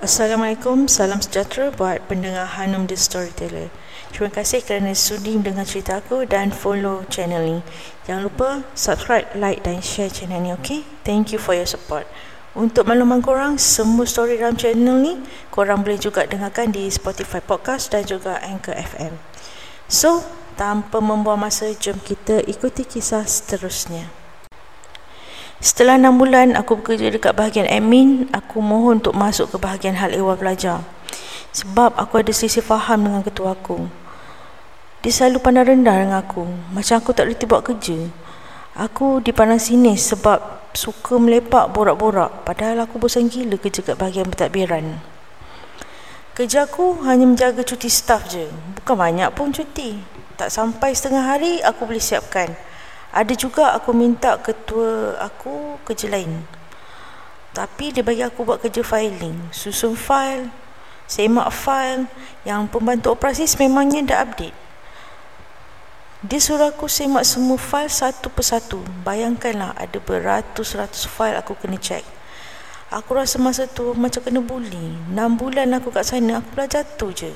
Assalamualaikum, salam sejahtera buat pendengar Hanum The Storyteller. Terima kasih kerana sudi mendengar cerita aku dan follow channel ni. Jangan lupa subscribe, like dan share channel ni, okay? Thank you for your support. Untuk makluman korang, semua story dalam channel ni, korang boleh juga dengarkan di Spotify Podcast dan juga Anchor FM. So, tanpa membuang masa, jom kita ikuti kisah seterusnya. Setelah enam bulan aku bekerja dekat bahagian admin, aku mohon untuk masuk ke bahagian hal ehwal pelajar. Sebab aku ada sisi faham dengan ketua aku. Dia selalu pandang rendah dengan aku, macam aku tak reti buat kerja. Aku dipandang sinis sebab suka melepak borak-borak, padahal aku bosan gila kerja kat bahagian pentadbiran. Kerja aku hanya menjaga cuti staff je, bukan banyak pun cuti. Tak sampai setengah hari aku boleh siapkan. Ada juga aku minta ketua aku kerja lain. Tapi dia bagi aku buat kerja filing, susun file, semak file yang pembantu operasi sememangnya dah update. Dia suruh aku semak semua file satu persatu. Bayangkanlah ada beratus-ratus file aku kena check. Aku rasa masa tu macam kena bully. 6 bulan aku kat sana, aku belajar tu je.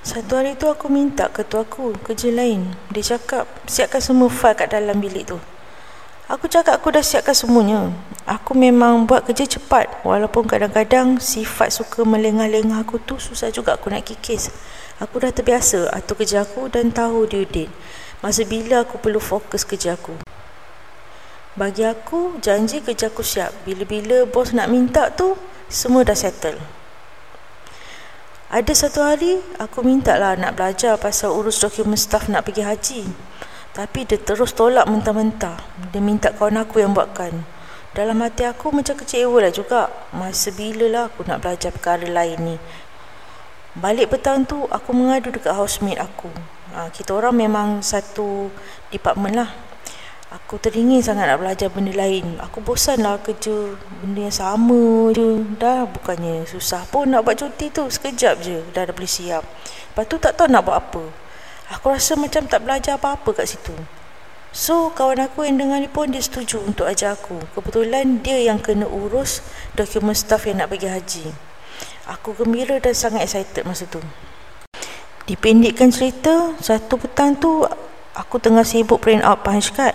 Satu hari tu aku minta ketua aku kerja lain. Dia cakap siapkan semua file kat dalam bilik tu. Aku cakap aku dah siapkan semuanya. Aku memang buat kerja cepat walaupun kadang-kadang sifat suka melengah-lengah aku tu susah juga aku nak kikis. Aku dah terbiasa atur kerja aku dan tahu due date. Masa bila aku perlu fokus kerja aku. Bagi aku, janji kerja aku siap. Bila-bila bos nak minta tu, semua dah settle. Ada satu hari, aku minta lah nak belajar pasal urus dokumen staff nak pergi haji. Tapi dia terus tolak mentah-mentah. Dia minta kawan aku yang buatkan. Dalam hati aku macam kecewa lah juga. Masa bila lah aku nak belajar perkara lain ni. Balik petang tu, aku mengadu dekat housemate aku. Ha, kita orang memang satu department lah. Aku teringin sangat nak belajar benda lain. Aku bosan lah kerja benda yang sama je. Dah bukannya susah pun nak buat cuti tu. Sekejap je dah dah boleh siap. Lepas tu tak tahu nak buat apa. Aku rasa macam tak belajar apa-apa kat situ. So kawan aku yang dengar ni pun dia setuju untuk ajar aku. Kebetulan dia yang kena urus dokumen staff yang nak pergi haji. Aku gembira dan sangat excited masa tu. Dipendekkan cerita, satu petang tu Aku tengah sibuk print out punch card.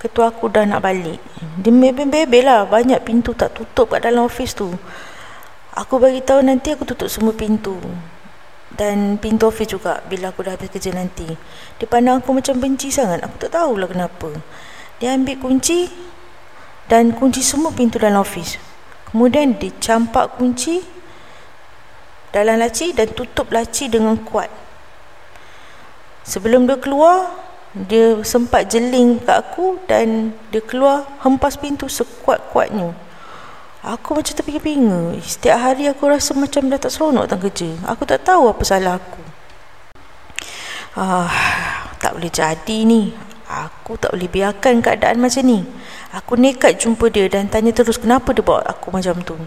Ketua aku dah nak balik. Dia bebel-bebel lah. Banyak pintu tak tutup kat dalam office tu. Aku bagi tahu nanti aku tutup semua pintu. Dan pintu office juga bila aku dah habis kerja nanti. Dia pandang aku macam benci sangat. Aku tak tahulah kenapa. Dia ambil kunci dan kunci semua pintu dalam office. Kemudian dia campak kunci dalam laci dan tutup laci dengan kuat. Sebelum dia keluar, dia sempat jeling kat aku dan dia keluar hempas pintu sekuat-kuatnya. Aku macam terpinga-pinga. Setiap hari aku rasa macam dah tak seronok datang kerja. Aku tak tahu apa salah aku. Ah, tak boleh jadi ni. Aku tak boleh biarkan keadaan macam ni. Aku nekat jumpa dia dan tanya terus kenapa dia bawa aku macam tu.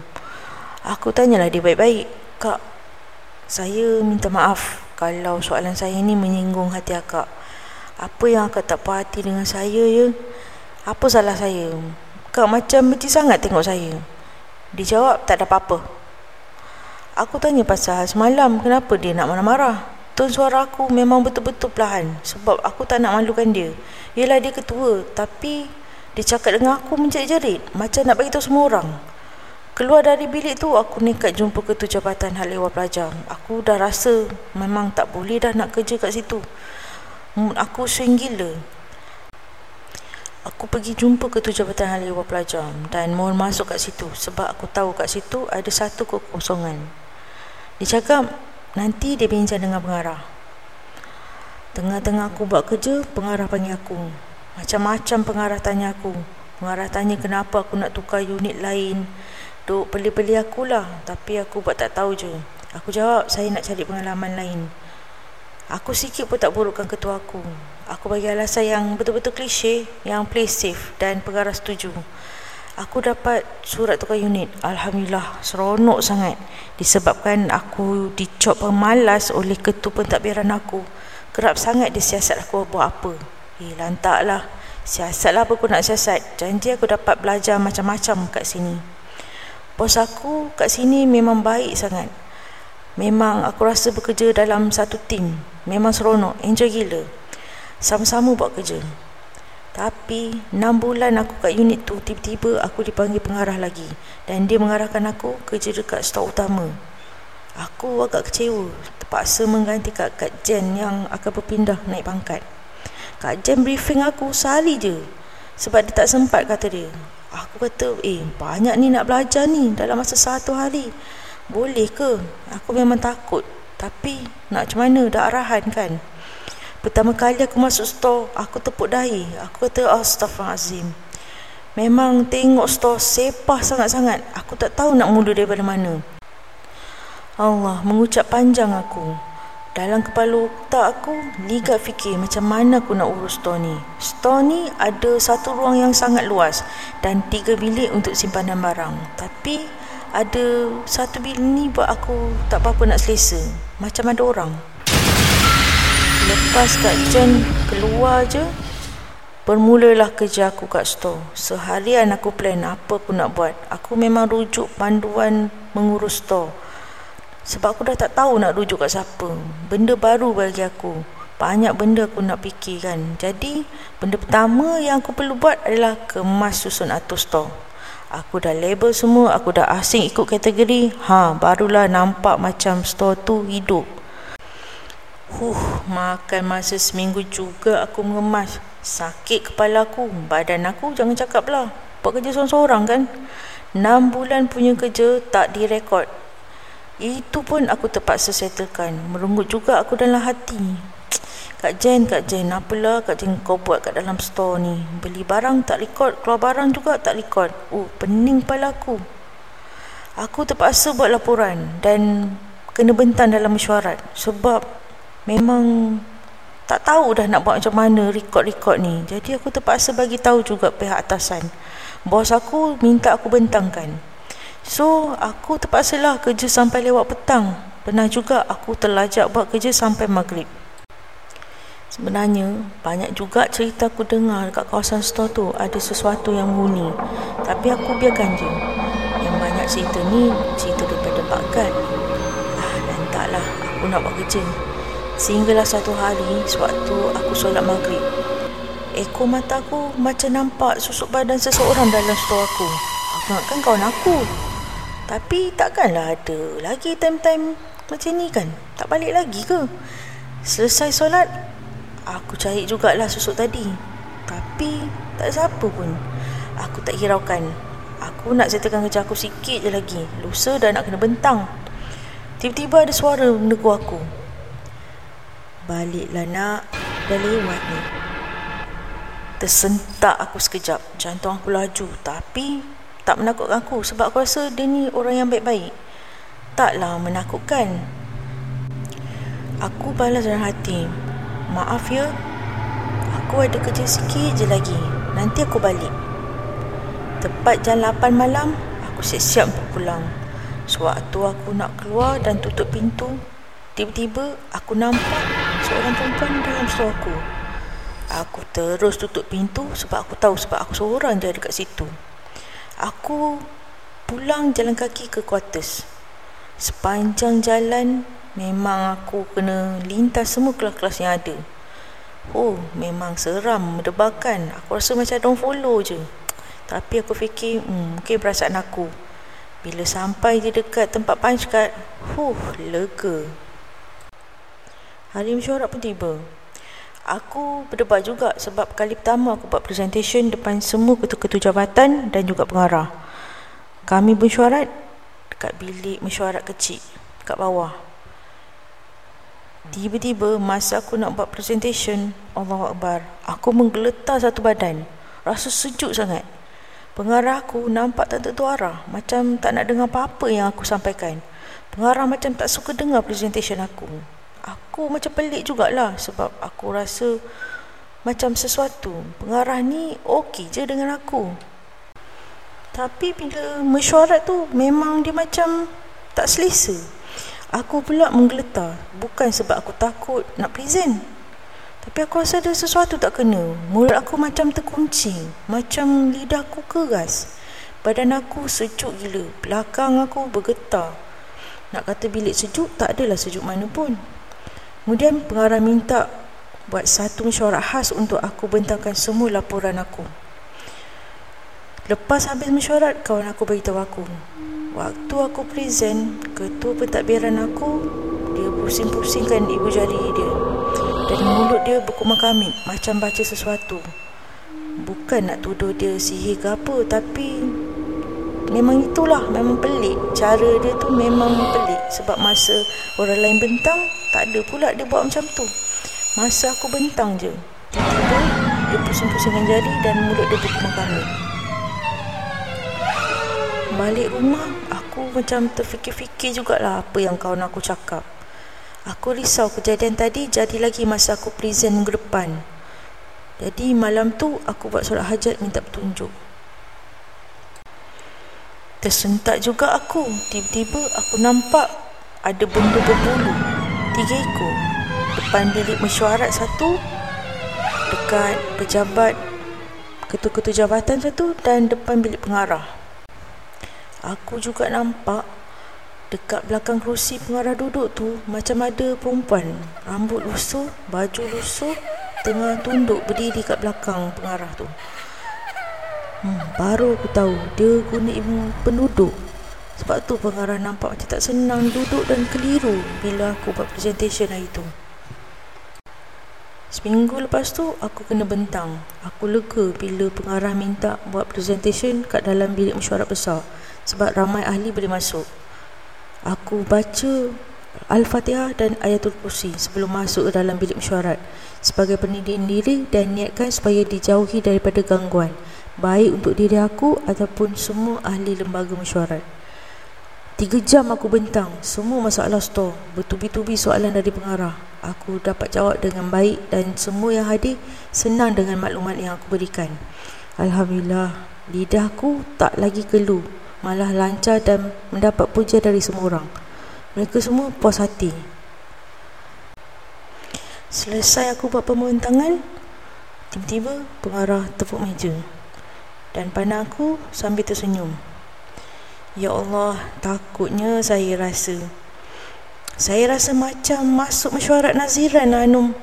Aku tanyalah dia baik-baik. Kak, saya minta maaf kalau soalan saya ni menyinggung hati akak. Apa yang akak tak puas hati dengan saya ya? Apa salah saya? Kak macam benci sangat tengok saya. Dia jawab tak ada apa-apa. Aku tanya pasal semalam kenapa dia nak marah-marah. Tone suara aku memang betul-betul perlahan sebab aku tak nak malukan dia. Yelah dia ketua tapi dia cakap dengan aku menjerit-jerit macam nak bagi tahu semua orang. Keluar dari bilik tu aku nekat jumpa ketua jabatan hal ehwal pelajar. Aku dah rasa memang tak boleh dah nak kerja kat situ. Mood aku swing gila. Aku pergi jumpa ketua jabatan hal ehwal pelajar dan mohon masuk kat situ sebab aku tahu kat situ ada satu kekosongan. Dia cakap nanti dia bincang dengan pengarah. Tengah-tengah aku buat kerja, pengarah panggil aku. Macam-macam pengarah tanya aku. Pengarah tanya kenapa aku nak tukar unit lain. Duk beli-beli akulah tapi aku buat tak tahu je. Aku jawab saya nak cari pengalaman lain. Aku sikit pun tak burukkan ketua aku. Aku bagi alasan yang betul-betul klise, yang play safe dan pengarah setuju. Aku dapat surat tukar unit. Alhamdulillah, seronok sangat. Disebabkan aku dicop pemalas oleh ketua pentadbiran aku. Kerap sangat dia siasat aku buat apa. Eh, lantaklah. Siasatlah apa aku nak siasat. Janji aku dapat belajar macam-macam kat sini. Bos aku kat sini memang baik sangat. Memang aku rasa bekerja dalam satu tim. Memang seronok, enjoy gila. Sama-sama buat kerja. Tapi 6 bulan aku kat unit tu tiba-tiba aku dipanggil pengarah lagi dan dia mengarahkan aku kerja dekat stor utama. Aku agak kecewa terpaksa mengganti Kak, Kak Jen yang akan berpindah naik pangkat. Kak Jen briefing aku sehari je sebab dia tak sempat kata dia. Aku kata eh banyak ni nak belajar ni dalam masa satu hari. Boleh ke? Aku memang takut. Tapi nak macam mana dah arahan kan? Pertama kali aku masuk store, aku tepuk dahi. Aku kata, Astaghfirullahaladzim. Memang tengok store sepah sangat-sangat. Aku tak tahu nak mula daripada mana. Allah mengucap panjang aku. Dalam kepala otak aku, ligat fikir macam mana aku nak urus store ni. Store ni ada satu ruang yang sangat luas dan tiga bilik untuk simpanan barang. Tapi ada satu bilik ni buat aku tak apa-apa nak selesa. Macam ada orang. Lepas Kak Jen keluar je Bermulalah kerja aku kat store. Seharian aku plan apa aku nak buat. Aku memang rujuk panduan mengurus store. Sebab aku dah tak tahu nak rujuk kat siapa. Benda baru bagi aku. Banyak benda aku nak fikirkan. Jadi benda pertama yang aku perlu buat adalah Kemas susun atur store Aku dah label semua Aku dah asing ikut kategori Ha barulah nampak macam store tu hidup Huh, makan masa seminggu juga aku mengemas. Sakit kepala aku, badan aku jangan cakap lah. Buat kerja seorang-seorang kan. 6 bulan punya kerja tak direkod. Itu pun aku terpaksa settlekan. Merunggut juga aku dalam hati. Kak Jen, Kak Jen, apalah Kak Jen kau buat kat dalam store ni? Beli barang tak rekod, keluar barang juga tak rekod. Oh, pening kepala aku. Aku terpaksa buat laporan dan kena bentan dalam mesyuarat sebab memang tak tahu dah nak buat macam mana rekod-rekod ni. Jadi aku terpaksa bagi tahu juga pihak atasan. Bos aku minta aku bentangkan. So, aku terpaksa lah kerja sampai lewat petang. Pernah juga aku terlajak buat kerja sampai maghrib. Sebenarnya, banyak juga cerita aku dengar dekat kawasan store tu ada sesuatu yang muni. Tapi aku biarkan je. Yang banyak cerita ni, cerita daripada Pak Gad. Ah, dan taklah aku nak buat kerja. Sehinggalah satu hari sewaktu aku solat maghrib. Ekor mata aku macam nampak susuk badan seseorang dalam store aku. Aku ingatkan kawan aku. Tapi takkanlah ada lagi time-time macam ni kan? Tak balik lagi ke? Selesai solat, aku cari jugalah susuk tadi. Tapi tak siapa pun. Aku tak hiraukan. Aku nak settlekan kerja aku sikit je lagi. Lusa dah nak kena bentang. Tiba-tiba ada suara menegur aku. Baliklah nak Dah lewat ni Tersentak aku sekejap Jantung aku laju Tapi Tak menakutkan aku Sebab aku rasa dia ni orang yang baik-baik Taklah menakutkan Aku balas dalam hati Maaf ya Aku ada kerja sikit je lagi Nanti aku balik Tepat jam 8 malam Aku siap-siap untuk pulang Sewaktu aku nak keluar dan tutup pintu Tiba-tiba aku nampak seorang perempuan dalam store aku. Aku terus tutup pintu sebab aku tahu sebab aku seorang je dekat situ. Aku pulang jalan kaki ke quarters. Sepanjang jalan memang aku kena lintas semua kelas-kelas yang ada. Oh, memang seram, mendebarkan. Aku rasa macam don't follow je. Tapi aku fikir, hmm, mungkin perasaan aku. Bila sampai di dekat tempat punch card, huh, lega. Hari mesyuarat pun tiba. Aku berdebat juga sebab kali pertama aku buat presentation depan semua ketua-ketua jabatan dan juga pengarah. Kami mesyuarat dekat bilik mesyuarat kecil dekat bawah. Tiba-tiba masa aku nak buat presentation, Allah Akbar, aku menggeletar satu badan. Rasa sejuk sangat. Pengarah aku nampak tak tentu arah, macam tak nak dengar apa-apa yang aku sampaikan. Pengarah macam tak suka dengar presentation aku aku macam pelik jugalah sebab aku rasa macam sesuatu pengarah ni okey je dengan aku tapi bila mesyuarat tu memang dia macam tak selesa aku pula menggeletar bukan sebab aku takut nak present tapi aku rasa ada sesuatu tak kena mulut aku macam terkunci macam lidahku keras Badan aku sejuk gila. Belakang aku bergetar. Nak kata bilik sejuk, tak adalah sejuk mana pun. Kemudian pengarah minta buat satu mesyuarat khas untuk aku bentangkan semua laporan aku. Lepas habis mesyuarat, kawan aku beritahu aku. Waktu aku present, ketua pentadbiran aku, dia pusing-pusingkan ibu jari dia. Dan mulut dia berkumah kamit, macam baca sesuatu. Bukan nak tuduh dia sihir ke apa, tapi memang itulah memang pelik cara dia tu memang pelik sebab masa orang lain bentang tak ada pula dia buat macam tu masa aku bentang je tiba-tiba dia pusing-pusingkan jari dan mulut dia berkumah kami balik rumah macam terfikir-fikir jugalah apa yang kawan aku cakap aku risau kejadian tadi jadi lagi masa aku present minggu depan jadi malam tu aku buat solat hajat minta petunjuk Tersentak juga aku. Tiba-tiba aku nampak ada benda berbulu. Tiga ekor. Depan bilik mesyuarat satu. Dekat pejabat ketua-ketua jabatan satu dan depan bilik pengarah. Aku juga nampak dekat belakang kerusi pengarah duduk tu macam ada perempuan. Rambut lusuh, baju lusuh, tengah tunduk berdiri kat belakang pengarah tu. Hmm, baru aku tahu dia guna ilmu penduduk. Sebab tu pengarah nampak macam tak senang duduk dan keliru bila aku buat presentation hari tu. Seminggu lepas tu aku kena bentang. Aku lega bila pengarah minta buat presentation kat dalam bilik mesyuarat besar sebab ramai ahli boleh masuk. Aku baca Al-Fatihah dan Ayatul Kursi sebelum masuk ke dalam bilik mesyuarat sebagai pendidikan diri dan niatkan supaya dijauhi daripada gangguan baik untuk diri aku ataupun semua ahli lembaga mesyuarat. Tiga jam aku bentang semua masalah store, bertubi-tubi soalan dari pengarah. Aku dapat jawab dengan baik dan semua yang hadir senang dengan maklumat yang aku berikan. Alhamdulillah, lidahku tak lagi keluh, malah lancar dan mendapat puja dari semua orang. Mereka semua puas hati. Selesai aku buat pembentangan, tiba-tiba pengarah tepuk meja dan pandang aku sambil tersenyum. Ya Allah, takutnya saya rasa. Saya rasa macam masuk mesyuarat naziran Anum.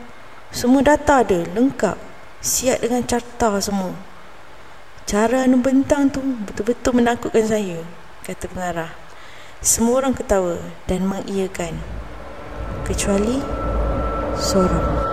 Semua data ada, lengkap. Siap dengan carta semua. Cara Anum bentang tu betul-betul menakutkan saya, kata pengarah. Semua orang ketawa dan mengiyakan. Kecuali seorang.